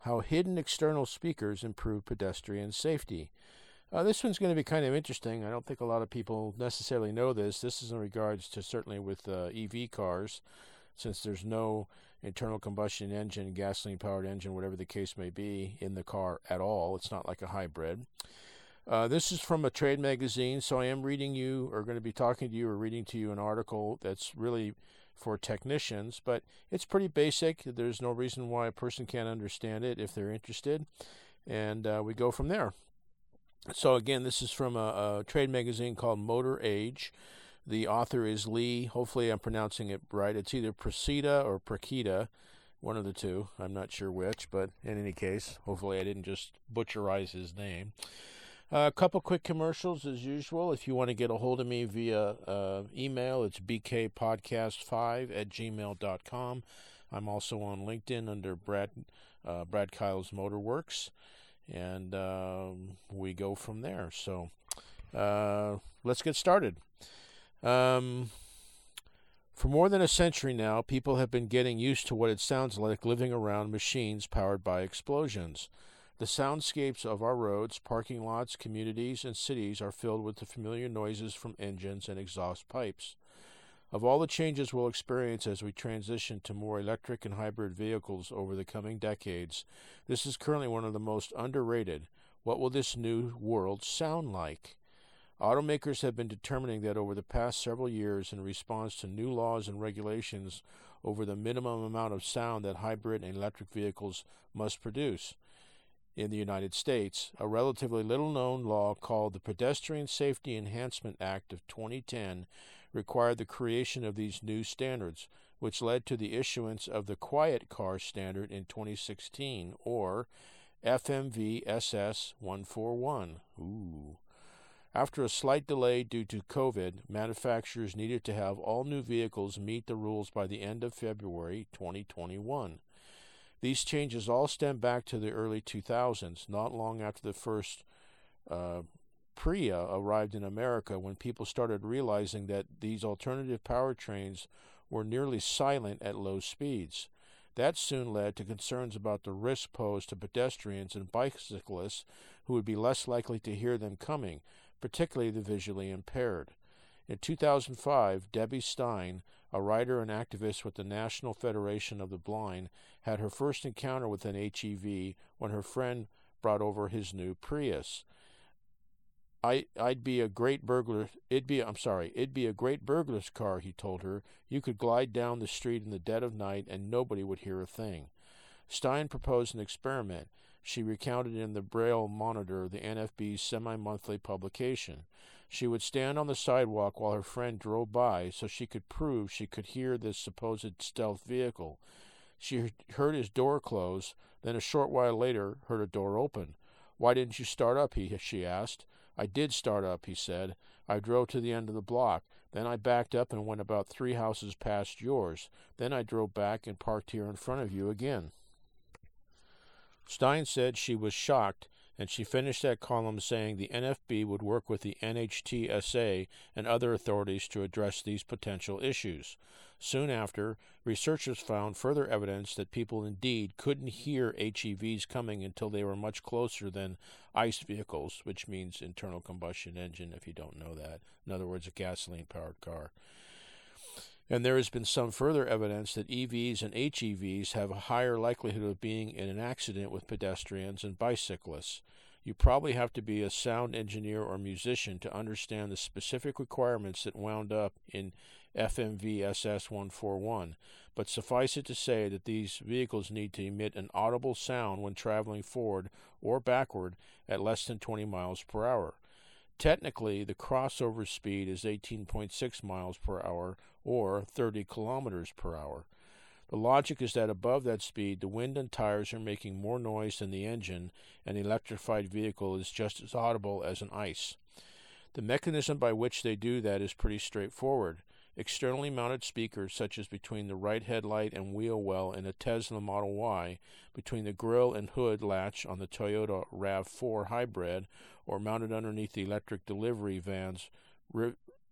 how hidden external speakers improve pedestrian safety. Uh, this one's going to be kind of interesting. I don't think a lot of people necessarily know this. This is in regards to certainly with uh, EV cars, since there's no internal combustion engine, gasoline powered engine, whatever the case may be, in the car at all. It's not like a hybrid. Uh, this is from a trade magazine, so I am reading you, or going to be talking to you, or reading to you an article that's really for technicians, but it's pretty basic. There's no reason why a person can't understand it if they're interested, and uh, we go from there. So, again, this is from a, a, trade magazine called Motor Age. The author is Lee. Hopefully, I'm pronouncing it right. It's either Procida or Prakita, one of the two. I'm not sure which, but in any case, hopefully, I didn't just butcherize his name. Uh, a couple quick commercials as usual. If you want to get a hold of me via uh, email, it's bkpodcast5 at gmail.com. I'm also on LinkedIn under Brad, uh, Brad Kyle's Motorworks, and um, we go from there. So uh, let's get started. Um, for more than a century now, people have been getting used to what it sounds like living around machines powered by explosions. The soundscapes of our roads, parking lots, communities, and cities are filled with the familiar noises from engines and exhaust pipes. Of all the changes we'll experience as we transition to more electric and hybrid vehicles over the coming decades, this is currently one of the most underrated. What will this new world sound like? Automakers have been determining that over the past several years in response to new laws and regulations over the minimum amount of sound that hybrid and electric vehicles must produce in the United States, a relatively little known law called the Pedestrian Safety Enhancement Act of 2010 required the creation of these new standards, which led to the issuance of the Quiet Car Standard in 2016, or FMVSS 141. Ooh. After a slight delay due to COVID, manufacturers needed to have all new vehicles meet the rules by the end of February 2021. These changes all stem back to the early 2000s, not long after the first uh, Prius arrived in America, when people started realizing that these alternative powertrains were nearly silent at low speeds. That soon led to concerns about the risk posed to pedestrians and bicyclists who would be less likely to hear them coming, particularly the visually impaired. In 2005, Debbie Stein, a writer and activist with the National Federation of the Blind, had her first encounter with an HEV when her friend brought over his new Prius. I I'd be a great burglar. It'd be I'm sorry. It'd be a great burglar's car. He told her. You could glide down the street in the dead of night and nobody would hear a thing. Stein proposed an experiment. She recounted in the Braille Monitor, the NFB's semi-monthly publication. She would stand on the sidewalk while her friend drove by so she could prove she could hear this supposed stealth vehicle. She heard his door close, then a short while later heard a door open. Why didn't you start up? He, she asked. I did start up, he said. I drove to the end of the block. Then I backed up and went about three houses past yours. Then I drove back and parked here in front of you again. Stein said she was shocked and she finished that column saying the NFB would work with the NHTSA and other authorities to address these potential issues. Soon after, researchers found further evidence that people indeed couldn't hear HEVs coming until they were much closer than ICE vehicles, which means internal combustion engine, if you don't know that. In other words, a gasoline powered car. And there has been some further evidence that EVs and HEVs have a higher likelihood of being in an accident with pedestrians and bicyclists. You probably have to be a sound engineer or musician to understand the specific requirements that wound up in FMVSS 141, but suffice it to say that these vehicles need to emit an audible sound when traveling forward or backward at less than 20 miles per hour. Technically, the crossover speed is 18.6 miles per hour or 30 kilometers per hour. The logic is that above that speed, the wind and tires are making more noise than the engine, and the electrified vehicle is just as audible as an ICE. The mechanism by which they do that is pretty straightforward. Externally mounted speakers, such as between the right headlight and wheel well in a Tesla Model Y, between the grille and hood latch on the Toyota RAV4 hybrid, or mounted underneath the electric delivery vans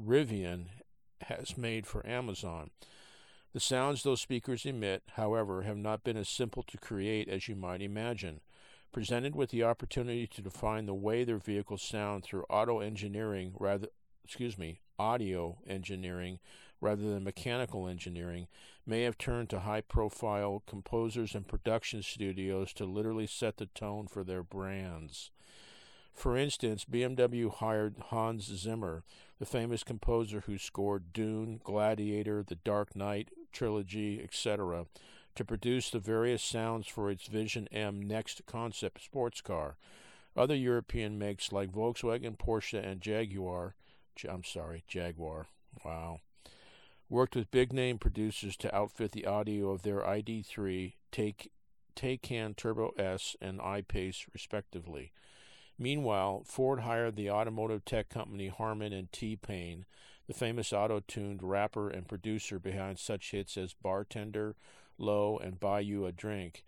Rivian has made for Amazon. The sounds those speakers emit, however, have not been as simple to create as you might imagine. Presented with the opportunity to define the way their vehicles sound through auto engineering rather excuse me, audio engineering rather than mechanical engineering, may have turned to high profile composers and production studios to literally set the tone for their brands. For instance, BMW hired Hans Zimmer, the famous composer who scored Dune, Gladiator, The Dark Knight trilogy, etc., to produce the various sounds for its Vision M Next concept sports car. Other European makes like Volkswagen, Porsche, and Jaguar I'm sorry, Jaguar. Wow. Worked with big name producers to outfit the audio of their ID3, Take, Taycan Turbo S, and I-Pace, respectively. Meanwhile, Ford hired the automotive tech company Harman and T-Pain, the famous auto-tuned rapper and producer behind such hits as Bartender, Low, and Buy You a Drink,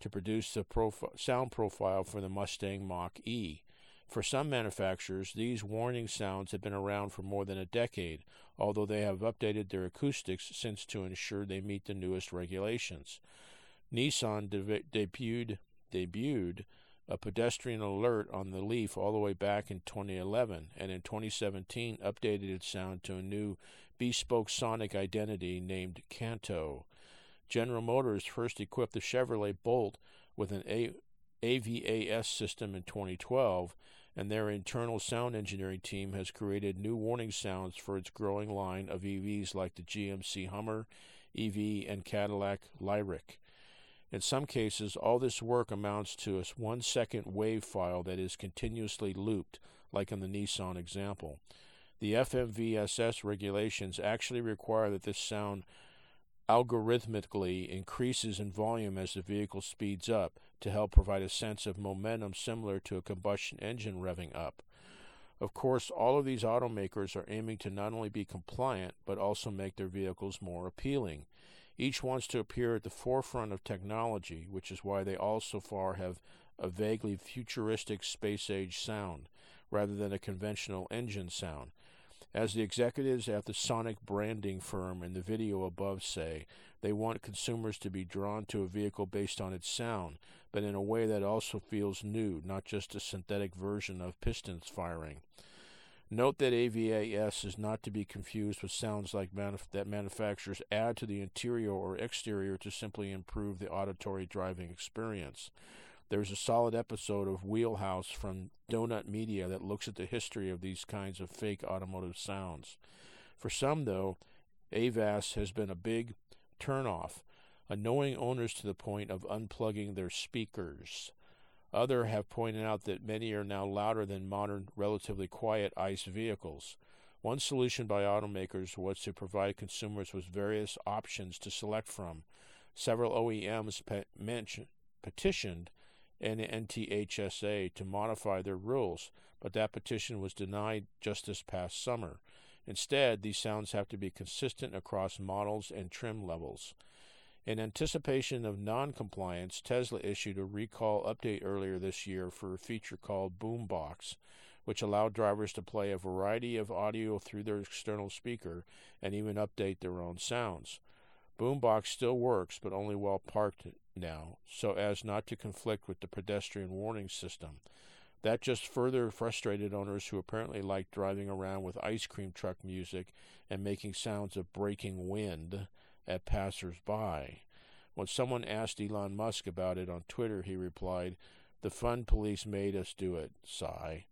to produce the profi- sound profile for the Mustang Mach E. For some manufacturers, these warning sounds have been around for more than a decade, although they have updated their acoustics since to ensure they meet the newest regulations. Nissan de- debuted, debuted a pedestrian alert on the Leaf all the way back in 2011, and in 2017 updated its sound to a new bespoke sonic identity named Canto. General Motors first equipped the Chevrolet Bolt with an a- AVAS system in 2012 and their internal sound engineering team has created new warning sounds for its growing line of EVs like the GMC Hummer EV and Cadillac Lyriq. In some cases, all this work amounts to a one second wave file that is continuously looped, like in the Nissan example. The FMVSS regulations actually require that this sound algorithmically increases in volume as the vehicle speeds up to help provide a sense of momentum similar to a combustion engine revving up. Of course, all of these automakers are aiming to not only be compliant, but also make their vehicles more appealing. Each wants to appear at the forefront of technology, which is why they all so far have a vaguely futuristic space age sound, rather than a conventional engine sound. As the executives at the Sonic branding firm in the video above say, they want consumers to be drawn to a vehicle based on its sound, but in a way that also feels new, not just a synthetic version of pistons firing. Note that AVAS is not to be confused with sounds like manuf- that manufacturers add to the interior or exterior to simply improve the auditory driving experience. There's a solid episode of Wheelhouse from Donut Media that looks at the history of these kinds of fake automotive sounds. For some, though, AVAS has been a big turnoff, annoying owners to the point of unplugging their speakers. Other have pointed out that many are now louder than modern, relatively quiet ICE vehicles. One solution by automakers was to provide consumers with various options to select from. Several OEMs pe- mentioned, petitioned NTHSA to modify their rules, but that petition was denied just this past summer. Instead, these sounds have to be consistent across models and trim levels. In anticipation of non-compliance, Tesla issued a recall update earlier this year for a feature called Boombox, which allowed drivers to play a variety of audio through their external speaker and even update their own sounds. Boombox still works, but only while parked now, so as not to conflict with the pedestrian warning system. That just further frustrated owners who apparently like driving around with ice cream truck music and making sounds of breaking wind at passers-by. When someone asked Elon Musk about it on Twitter, he replied, The fun police made us do it, sigh.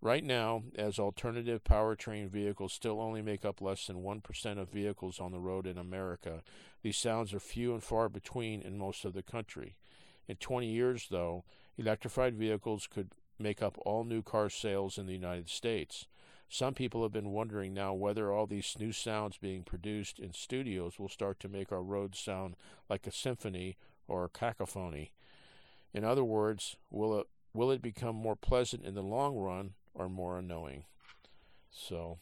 Right now, as alternative powertrain vehicles still only make up less than 1% of vehicles on the road in America, these sounds are few and far between in most of the country. In 20 years, though, electrified vehicles could make up all new car sales in the United States. Some people have been wondering now whether all these new sounds being produced in studios will start to make our roads sound like a symphony or a cacophony. In other words, will it will it become more pleasant in the long run or more annoying? So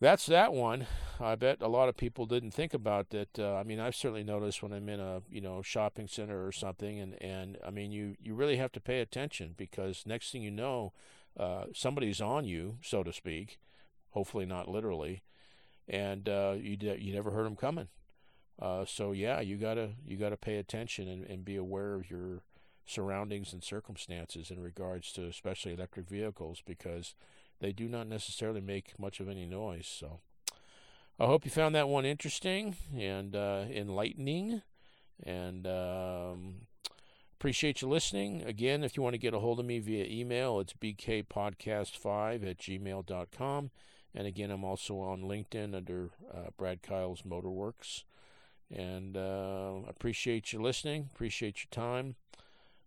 that's that one. I bet a lot of people didn't think about that. Uh, I mean, I've certainly noticed when I'm in a you know shopping center or something, and and I mean, you you really have to pay attention because next thing you know, uh, somebody's on you, so to speak. Hopefully not literally, and uh, you you never heard them coming. Uh, so yeah, you gotta you gotta pay attention and, and be aware of your surroundings and circumstances in regards to especially electric vehicles because they do not necessarily make much of any noise. So I hope you found that one interesting and uh, enlightening. And um, appreciate you listening. Again, if you want to get a hold of me via email, it's bkpodcast5 at gmail.com. And again, I'm also on LinkedIn under uh, Brad Kyle's Motorworks. And uh, appreciate you listening. Appreciate your time.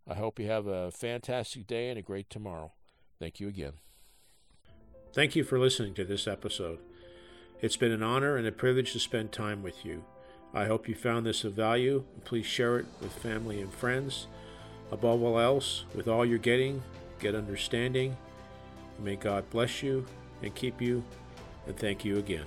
I hope you have a fantastic day and a great tomorrow. Thank you again. Thank you for listening to this episode. It's been an honor and a privilege to spend time with you. I hope you found this of value. Please share it with family and friends. Above all else, with all you're getting, get understanding. May God bless you and keep you, and thank you again.